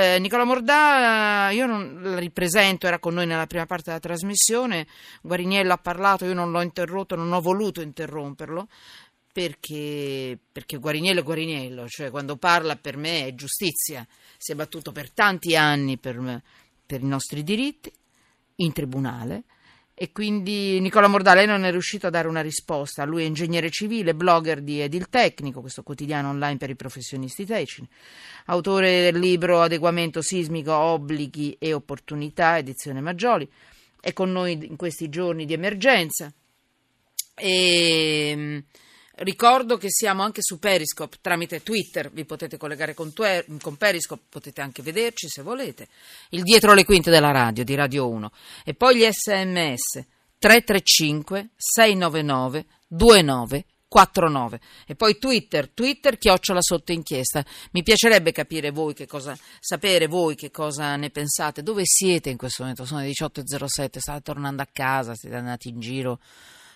Eh, Nicola Mordà, io non la ripresento, era con noi nella prima parte della trasmissione, Guariniello ha parlato, io non l'ho interrotto, non ho voluto interromperlo. Perché, perché Guariniello è Guariniello, cioè quando parla per me è giustizia, si è battuto per tanti anni per, per i nostri diritti in tribunale e quindi Nicola Mordale non è riuscito a dare una risposta. Lui è ingegnere civile, blogger di Edil Tecnico, questo quotidiano online per i professionisti tecnici, autore del libro Adeguamento sismico, obblighi e opportunità, edizione Maggioli, è con noi in questi giorni di emergenza. E Ricordo che siamo anche su Periscope tramite Twitter, vi potete collegare con, tuer, con, Periscope, potete anche vederci se volete. Il dietro le quinte della radio di Radio 1 e poi gli sms 335 699 2949 e poi Twitter, Twitter chiocciola sotto inchiesta. Mi piacerebbe capire voi che cosa, sapere voi che cosa ne pensate, dove siete in questo momento? Sono le 18.07, state tornando a casa, siete andati in giro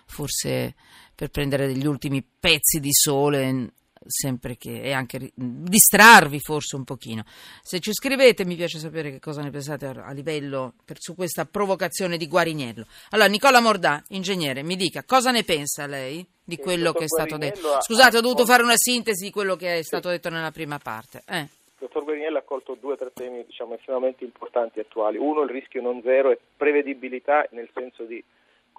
forse per prendere degli ultimi pezzi di sole sempre che e anche distrarvi forse un pochino. Se ci scrivete mi piace sapere che cosa ne pensate a, livello per, su questa provocazione di Guariniello. Allora Nicola Mordà, ingegnere, mi dica cosa ne pensa lei di quello che è stato detto? Scusate, ho dovuto fare una sintesi di quello che è stato detto nella prima parte. Eh. Il dottor Guariniello ha colto due o tre temi diciamo, estremamente importanti e attuali. Uno, il rischio non zero e prevedibilità nel senso di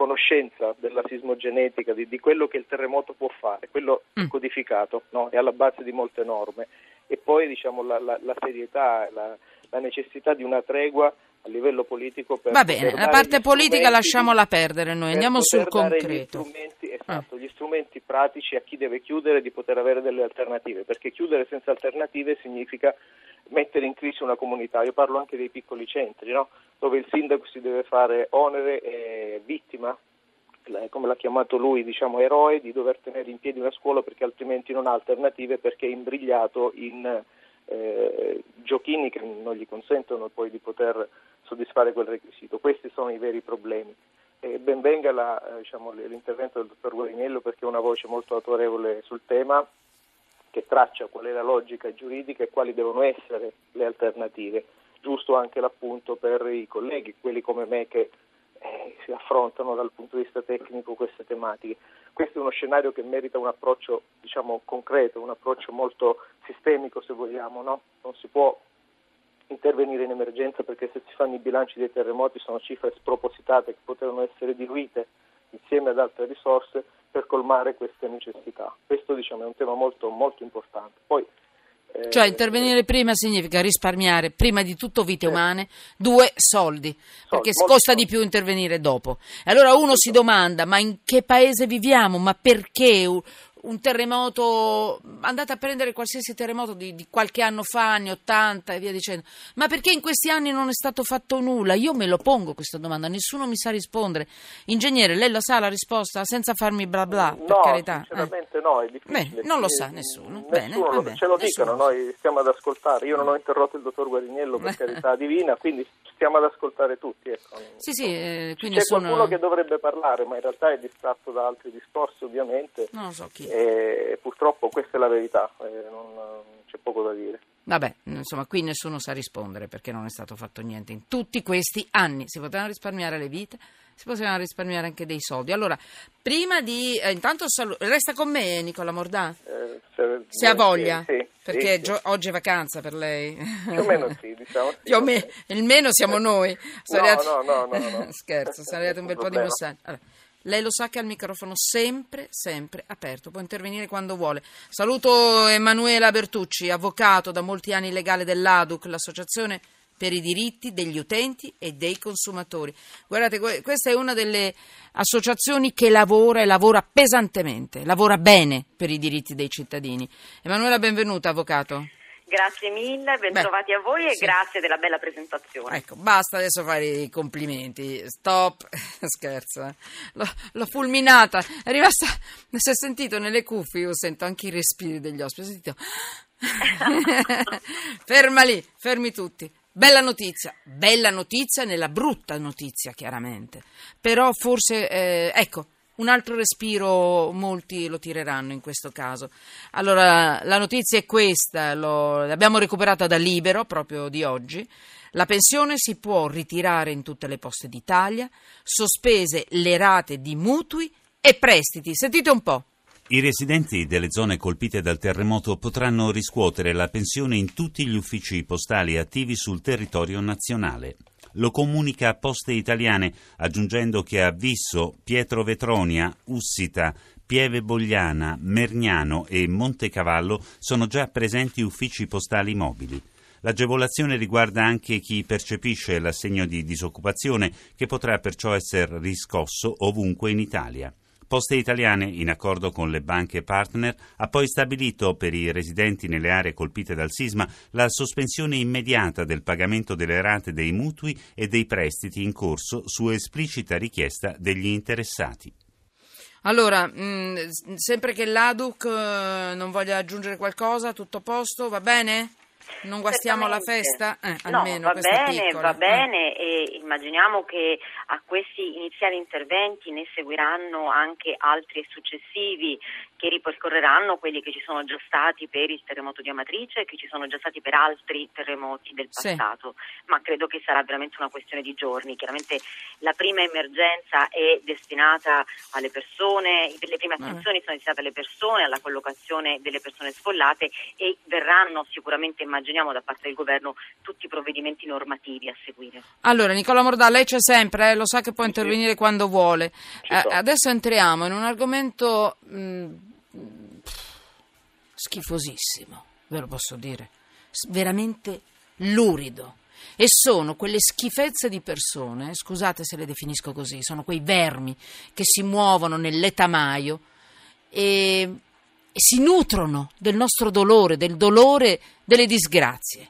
conoscenza della sismogenetica, di, di, quello che il terremoto può fare, quello mm. codificato, no? è alla base di molte norme. E poi diciamo, la, la, la serietà, la, la necessità di una tregua a livello politico per Va bene, la parte politica lasciamola perdere noi, andiamo sul concreto. Gli strumenti, esatto, ah. gli strumenti pratici a chi deve chiudere di poter avere delle alternative, perché chiudere senza alternative significa mettere in crisi una comunità. Io parlo anche dei piccoli centri, no? dove il sindaco si deve fare onere e vittima, come l'ha chiamato lui, diciamo eroe, di dover tenere in piedi una scuola perché altrimenti non ha alternative perché è imbrigliato in eh, giochini che non gli consentono poi di poter soddisfare quel requisito. Questi sono i veri problemi. E ben venga la, eh, diciamo, l'intervento del dottor Guarignello perché è una voce molto autorevole sul tema che traccia qual è la logica giuridica e quali devono essere le alternative. Giusto anche l'appunto per i colleghi, quelli come me che eh, si affrontano dal punto di vista tecnico queste tematiche. Questo è uno scenario che merita un approccio diciamo, concreto, un approccio molto sistemico se vogliamo, no? non si può intervenire in emergenza perché se si fanno i bilanci dei terremoti sono cifre spropositate che potevano essere diluite insieme ad altre risorse per colmare queste necessità. Questo diciamo, è un tema molto, molto importante. Poi, eh, cioè intervenire prima significa risparmiare prima di tutto vite umane, due soldi, perché costa soldi. di più intervenire dopo. E allora uno si domanda ma in che paese viviamo? Ma perché un terremoto, andate a prendere qualsiasi terremoto di, di, qualche anno fa, anni 80 e via dicendo, ma perché in questi anni non è stato fatto nulla? Io me lo pongo questa domanda, nessuno mi sa rispondere. Ingegnere, lei la sa la risposta senza farmi bla bla, per no, carità? Sinceramente eh. no, è difficile. Beh, non lo sa nessuno. nessuno Bene, vabbè, ce lo dicono, noi stiamo ad ascoltare. Io non ho interrotto il dottor Guarignello per carità divina, quindi stiamo ad ascoltare tutti. Ecco. Sì, sì, eh, C'è sono... qualcuno che dovrebbe parlare, ma in realtà è distratto da altri discorsi ovviamente. Non so chi e purtroppo questa è la verità, eh, non, c'è poco da dire. Vabbè, insomma, qui nessuno sa rispondere perché non è stato fatto niente in tutti questi anni. Si potevano risparmiare le vite, si potevano risparmiare anche dei soldi. Allora, prima di... Eh, intanto salu- resta con me Nicola Mordà? Eh, se, se ha voglia? Sì, perché sì, gio- oggi è vacanza per lei. Più o meno sì, diciamo. Sì, Più o meno, il meno siamo noi. No, arrivati... no, no, no, no, Scherzo, sono arrivati un bel po' di messaggi. Allora. Lei lo sa che ha il microfono sempre, sempre aperto, può intervenire quando vuole. Saluto Emanuela Bertucci, avvocato da molti anni legale dell'ADUC, l'associazione per i diritti degli utenti e dei consumatori. Guardate, questa è una delle associazioni che lavora e lavora pesantemente, lavora bene per i diritti dei cittadini. Emanuela, benvenuta, avvocato. Grazie mille, bentrovati Beh, a voi e sì. grazie della bella presentazione. Ecco, basta adesso fare i complimenti. Stop, scherzo. Eh. L'ho, l'ho, fulminata. È rimasta. Si è sentito nelle cuffie, io sento anche i respiri degli ospiti. Ho sentito. Ferma lì, fermi tutti. Bella notizia, bella notizia nella brutta notizia, chiaramente. Però forse, eh, ecco, un altro respiro molti lo tireranno in questo caso. Allora, la notizia è questa, lo, l'abbiamo recuperata da Libero proprio di oggi. La pensione si può ritirare in tutte le poste d'Italia, sospese le rate di mutui e prestiti. Sentite un po'. I residenti delle zone colpite dal terremoto potranno riscuotere la pensione in tutti gli uffici postali attivi sul territorio nazionale. Lo comunica Poste Italiane, aggiungendo che a Visso, Pietro Vetronia, Ussita, Pieve Bogliana, Mergnano e Montecavallo sono già presenti uffici postali mobili. L'agevolazione riguarda anche chi percepisce l'assegno di disoccupazione, che potrà perciò essere riscosso ovunque in Italia. Poste Italiane, in accordo con le banche partner, ha poi stabilito per i residenti nelle aree colpite dal sisma la sospensione immediata del pagamento delle rate dei mutui e dei prestiti in corso su esplicita richiesta degli interessati. Allora, mh, sempre che l'ADUC eh, non voglia aggiungere qualcosa, tutto a posto, va bene? Non guastiamo la festa? Eh, almeno, no, va bene, va eh. bene e immaginiamo che a questi iniziali interventi ne seguiranno anche altri e successivi che ripercorreranno quelli che ci sono già stati per il terremoto di Amatrice e che ci sono già stati per altri terremoti del passato, sì. ma credo che sarà veramente una questione di giorni. Chiaramente la prima emergenza è destinata alle persone, le prime attenzioni sono destinate alle persone, alla collocazione delle persone sfollate e verranno sicuramente, immaginiamo, da parte del governo tutti i provvedimenti normativi a seguire. Allora, Nicola Mordà, lei c'è sempre, eh? lo sa che può intervenire sì. quando vuole. Eh, adesso entriamo in un argomento... Mh, schifosissimo, ve lo posso dire, veramente lurido. E sono quelle schifezze di persone, scusate se le definisco così, sono quei vermi che si muovono nell'etamaio e, e si nutrono del nostro dolore, del dolore delle disgrazie.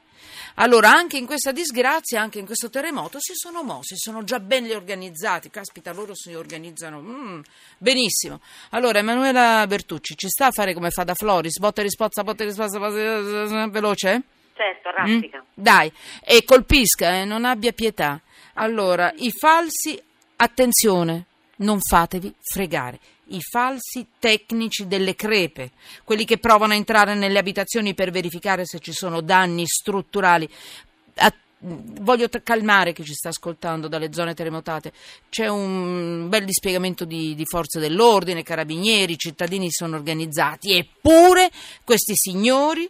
Allora, anche in questa disgrazia, anche in questo terremoto, si sono mossi, sono già ben organizzati. Caspita, loro si organizzano mm, benissimo. Allora, Emanuela Bertucci ci sta a fare come fa da Floris, botta e risposta, botta e risposta, veloce? Certo, raffica. Mm? Dai, e colpisca, eh, non abbia pietà. Allora, i falsi, attenzione, non fatevi fregare i falsi tecnici delle crepe, quelli che provano a entrare nelle abitazioni per verificare se ci sono danni strutturali. A, voglio calmare chi ci sta ascoltando dalle zone terremotate. C'è un bel dispiegamento di, di forze dell'ordine, carabinieri, cittadini sono organizzati, eppure questi signori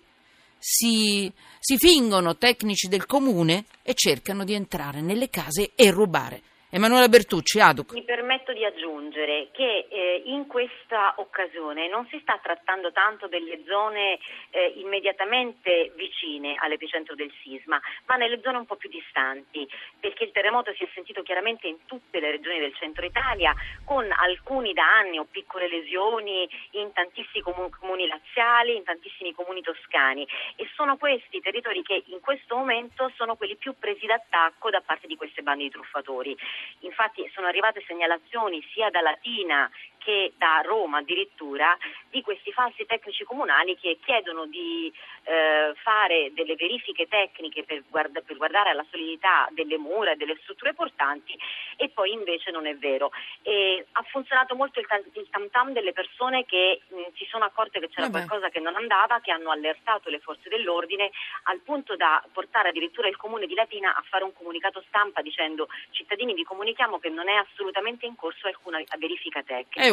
si, si fingono tecnici del comune e cercano di entrare nelle case e rubare. Emanuela Bertucci, ADUC. Mi permetto di aggiungere che eh, in questa occasione non si sta trattando tanto delle zone eh, immediatamente vicine all'epicentro del sisma, ma nelle zone un po' più distanti, perché il terremoto si è sentito chiaramente in tutte le regioni del centro Italia, con alcuni danni o piccole lesioni in tantissimi comuni laziali, in tantissimi comuni toscani e sono questi territori che in questo momento sono quelli più presi d'attacco da parte di queste bande di truffatori. Infatti sono arrivate segnalazioni sia da Latina che da Roma addirittura di questi falsi tecnici comunali che chiedono di eh, fare delle verifiche tecniche per, guarda, per, guardare alla solidità delle mura e delle strutture portanti e poi invece non è vero. E ha funzionato molto il, il tam tam delle persone che mh, si sono accorte che c'era Vabbè. qualcosa che non andava, che hanno allertato le forze dell'ordine al punto da portare addirittura il comune di Latina a fare un comunicato stampa dicendo cittadini vi comunichiamo che non è assolutamente in corso alcuna verifica tecnica uno.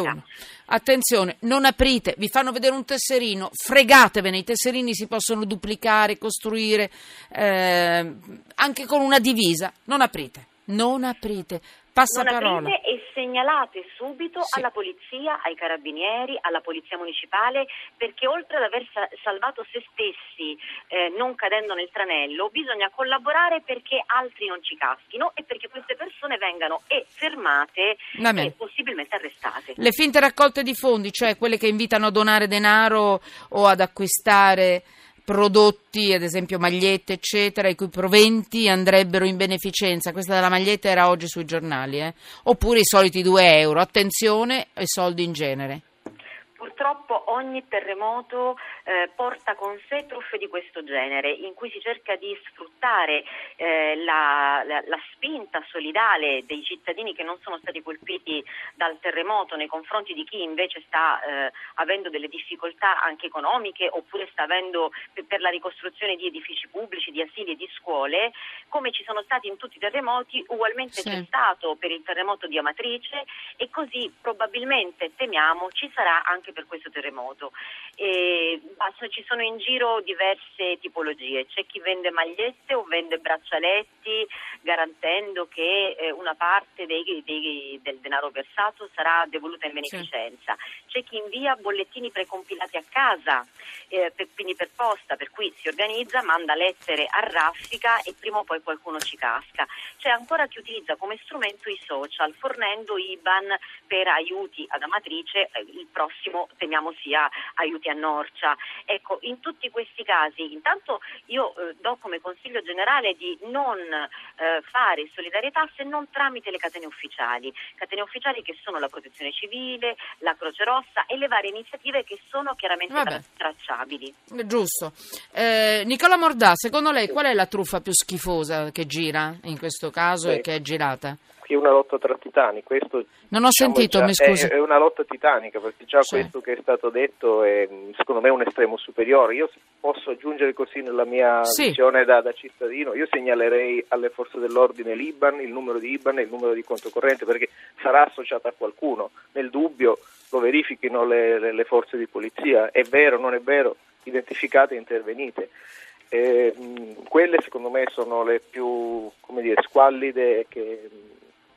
Attenzione, non aprite, vi fanno vedere un tesserino, fregatevene, i tesserini si possono duplicare, costruire eh, anche con una divisa. Non aprite, non aprite. Passaparola. Non e segnalate subito sì. alla polizia, ai carabinieri, alla polizia municipale, perché oltre ad aver salvato se stessi eh, non cadendo nel tranello, bisogna collaborare perché altri non ci caschino e perché queste persone vengano e fermate e possibilmente arrestate. Le finte raccolte di fondi, cioè quelle che invitano a donare denaro o ad acquistare prodotti, ad esempio magliette, eccetera, i cui proventi andrebbero in beneficenza. Questa della maglietta era oggi sui giornali, eh? oppure i soliti 2 euro. Attenzione ai soldi in genere. Purtroppo ogni terremoto eh, porta con sé truffe di questo genere, in cui si cerca di sfruttare eh, la, la, la, spinta solidale dei cittadini che non sono stati colpiti dal terremoto nei confronti di chi invece sta eh, avendo delle difficoltà anche economiche oppure sta avendo per la ricostruzione di edifici pubblici, di asili e di scuole, come ci sono stati in tutti i terremoti, ugualmente sì. c'è stato per il terremoto di Amatrice e così probabilmente temiamo ci sarà anche per questo terremoto. E, basta, ci sono in giro diverse tipologie, c'è chi vende magliette o vende braccialetti garantendo che eh, una parte dei, dei, del denaro versato sarà devoluta in beneficenza, c'è chi invia bollettini precompilati a casa, eh, per, quindi per posta, per cui si organizza, manda lettere a raffica e prima o poi qualcuno ci casca. C'è ancora chi utilizza come strumento i social, fornendo IBAN per aiuti ad Amatrice, eh, il prossimo temiamo sia aiuti a Norcia. Ecco, in tutti questi casi, intanto io eh, do come consiglio generale di non eh, fare solidarietà se non tramite le catene ufficiali, catene ufficiali che sono la protezione civile, la Croce Rossa e le varie iniziative che sono chiaramente tra- tracciabili. Giusto. Eh, Nicola Mordà, secondo lei qual è la truffa più schifosa che gira in questo caso Beh. e che è girata? È una lotta tra titani. Questo, non ho diciamo, sentito, già, mi scusi. È, è, una lotta titanica perché già sì. questo che è stato detto è secondo me un estremo superiore. Io posso aggiungere così nella mia sì. visione da, da, cittadino, io segnalerei alle forze dell'ordine l'IBAN, il numero di IBAN e il numero di conto corrente perché sarà associato a qualcuno. Nel dubbio lo verifichino le, le, le forze di polizia. È vero, non è vero? Identificate e intervenite. Eh, quelle secondo me sono le più dire, squallide che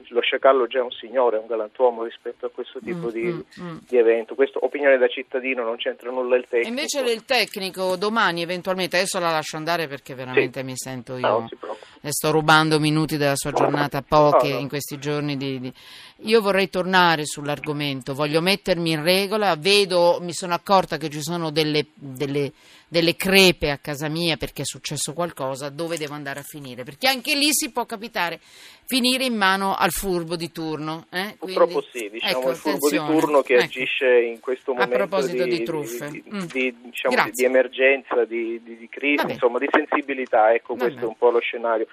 lo sciacallo già è un signore, è un galantuomo rispetto a questo tipo mm, di, mm, mm. di, evento. Questa opinione da cittadino non c'entra nulla il tecnico. Invece del tecnico, domani eventualmente, adesso la lascio andare perché veramente sì. mi sento io. No, le sto rubando minuti della sua giornata, poche in questi giorni. Di, di... Io vorrei tornare sull'argomento, voglio mettermi in regola, vedo, mi sono accorta che ci sono delle, delle delle crepe a casa mia perché è successo qualcosa, dove devo andare a finire? Perché anche lì si può capitare finire in mano al furbo di turno. Eh? Purtroppo sì, diciamo ecco, il furbo di turno che ecco. agisce in questo momento a proposito di, di truffe. Di, mm. di, diciamo, di emergenza, di, crisi, Vabbè. insomma di sensibilità, ecco Vabbè. questo è un po' lo scenario.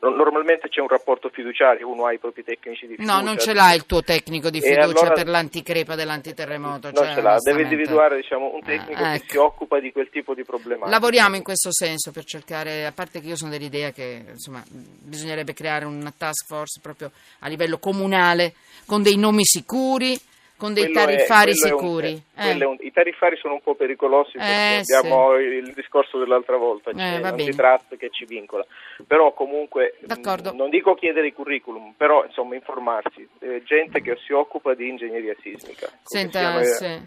Normalmente c'è un rapporto fiduciario, uno ha i propri tecnici di fiducia. No, non ce l'ha il tuo tecnico di fiducia allora, per l'anticrepa dell'antiterremoto. Non cioè, ce l'ha, deve individuare diciamo, un tecnico ah, ecco. che si occupa di quel tipo di problematica. Lavoriamo in questo senso per cercare, a parte che io sono dell'idea che insomma, bisognerebbe creare una task force proprio a livello comunale con dei nomi sicuri con dei quello tariffari è, sicuri. Un, eh. un, I tariffari sono un po' pericolosi perché eh, abbiamo sì. il discorso dell'altra volta, cioè eh, l'antitrust che ci vincola. Però comunque mh, non dico chiedere i curriculum, però insomma informarsi. Eh, gente che si occupa di ingegneria sismica. Senta, sì.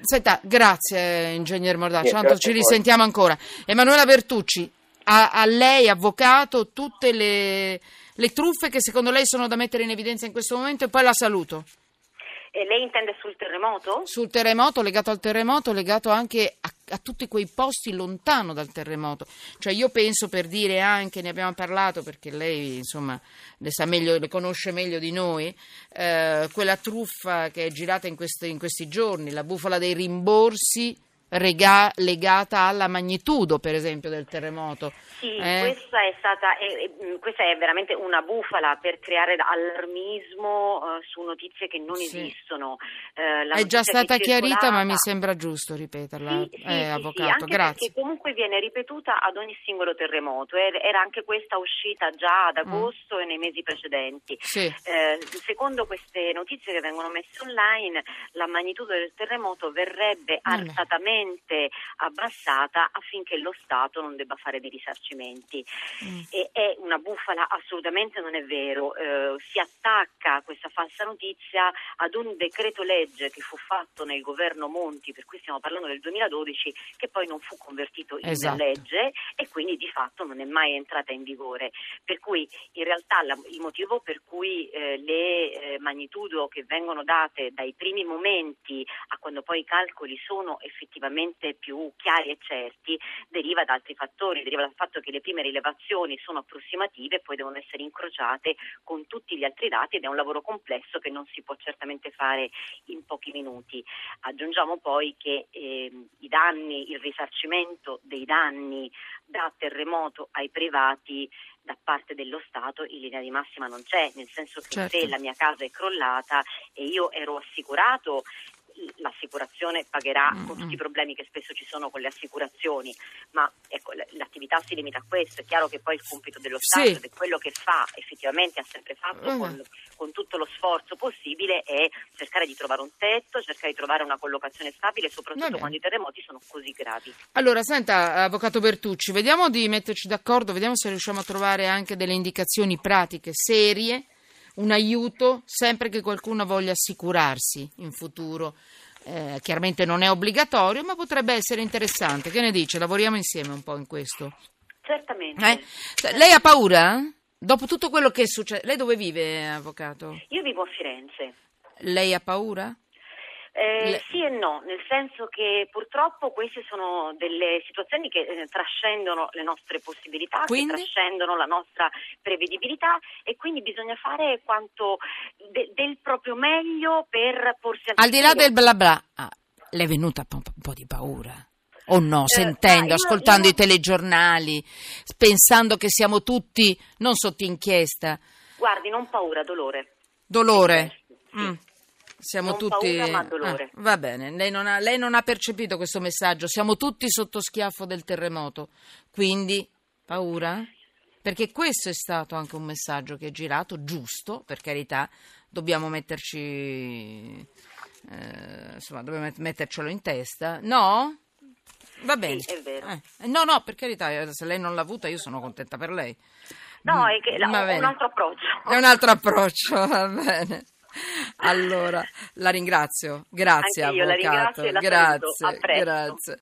Senta grazie ingegner Mordaccio, tanto ci risentiamo ancora. Emanuela Bertucci, a, a lei avvocato tutte le, le truffe che secondo lei sono da mettere in evidenza in questo momento e poi la saluto. Lei intende sul terremoto? Sul terremoto, legato al terremoto, legato anche a, a, tutti quei posti lontano dal terremoto. Cioè io penso per dire anche, ne abbiamo parlato perché lei insomma le, meglio, le conosce meglio di noi, eh, quella truffa che è girata in questi, in questi giorni, la bufala dei rimborsi rega- legata alla magnitudo, per esempio, del terremoto. Sì, eh? questa, è stata, è, questa è veramente una bufala per creare allarmismo uh, su notizie che non sì. esistono. Uh, è già stata chiarita, ma mi sembra giusto ripeterla, sì, sì, eh, avvocato. Grazie. Perché comunque viene ripetuta ad ogni singolo terremoto. Era anche questa uscita già ad mm. agosto mm. e nei mesi precedenti. Eh, secondo queste notizie che vengono messe online, la magnitudo del terremoto verrebbe mm. alzatamente leggermente abbassata affinché lo Stato non debba fare dei risarcimenti. Mm. E è una bufala, assolutamente non è vero. Eh, si attacca questa falsa notizia ad un decreto legge che fu fatto nel governo Monti, per cui stiamo parlando del 2012, che poi non fu convertito in esatto. legge e quindi di fatto non è mai entrata in vigore. Per cui in realtà la, il motivo per cui eh, le eh, magnitudo che vengono date dai primi momenti a quando poi i calcoli sono effettivamente effettivamente più chiari e certi deriva da altri fattori, deriva dal fatto che le prime rilevazioni sono approssimative e poi devono essere incrociate con tutti gli altri dati ed è un lavoro complesso che non si può certamente fare in pochi minuti. Aggiungiamo poi che eh, i danni, il risarcimento dei danni da terremoto ai privati da parte dello Stato in linea di massima non c'è, nel senso che certo. se la mia casa è crollata e io ero assicurato l'assicurazione pagherà con tutti i problemi che spesso ci sono con le assicurazioni, ma ecco, l'attività si limita a questo, è chiaro che poi il compito dello Stato sì. è quello che fa, effettivamente ha sempre fatto con, con, tutto lo sforzo possibile, è cercare di trovare un tetto, cercare di trovare una collocazione stabile, soprattutto quando i terremoti sono così gravi. Allora, senta, Avvocato Bertucci, vediamo di metterci d'accordo, vediamo se riusciamo a trovare anche delle indicazioni pratiche, serie un aiuto sempre che qualcuno voglia assicurarsi in futuro. Eh, chiaramente non è obbligatorio, ma potrebbe essere interessante. Che ne dice? Lavoriamo insieme un po' in questo. Certamente. Eh? Lei ha paura? Dopo tutto quello che succede, lei dove vive, avvocato? Io vivo a Firenze. Lei ha paura? Eh, Le... Sì e no, nel senso che purtroppo queste sono delle situazioni che eh, trascendono le nostre possibilità, quindi? che trascendono la nostra prevedibilità e quindi bisogna fare quanto de- del proprio meglio per porsi al Al di là del bla bla, ah, le è venuta un po', di paura? O no, eh, sentendo, io, ascoltando io... i telegiornali, pensando che siamo tutti non sotto inchiesta? Guardi, non paura, dolore. Dolore? Sì. Mm. Siamo non tutti. Paura, ma dolore. Ah, va bene, lei non, ha, lei non ha percepito questo messaggio. Siamo tutti sotto schiaffo del terremoto. Quindi, paura? Perché questo è stato anche un messaggio che è girato, giusto, per carità, dobbiamo metterci. Eh, insomma, dobbiamo mettercelo in testa. No? Va bene. Sì. Eh, no, no, per carità, eh, se lei non l'ha avuta io sono contenta per lei. No, è che è un altro approccio. È un altro approccio, va bene. Allora, la ringrazio. Grazie, Anche io avvocato. la ringrazio e la grazie, grazie. grazie.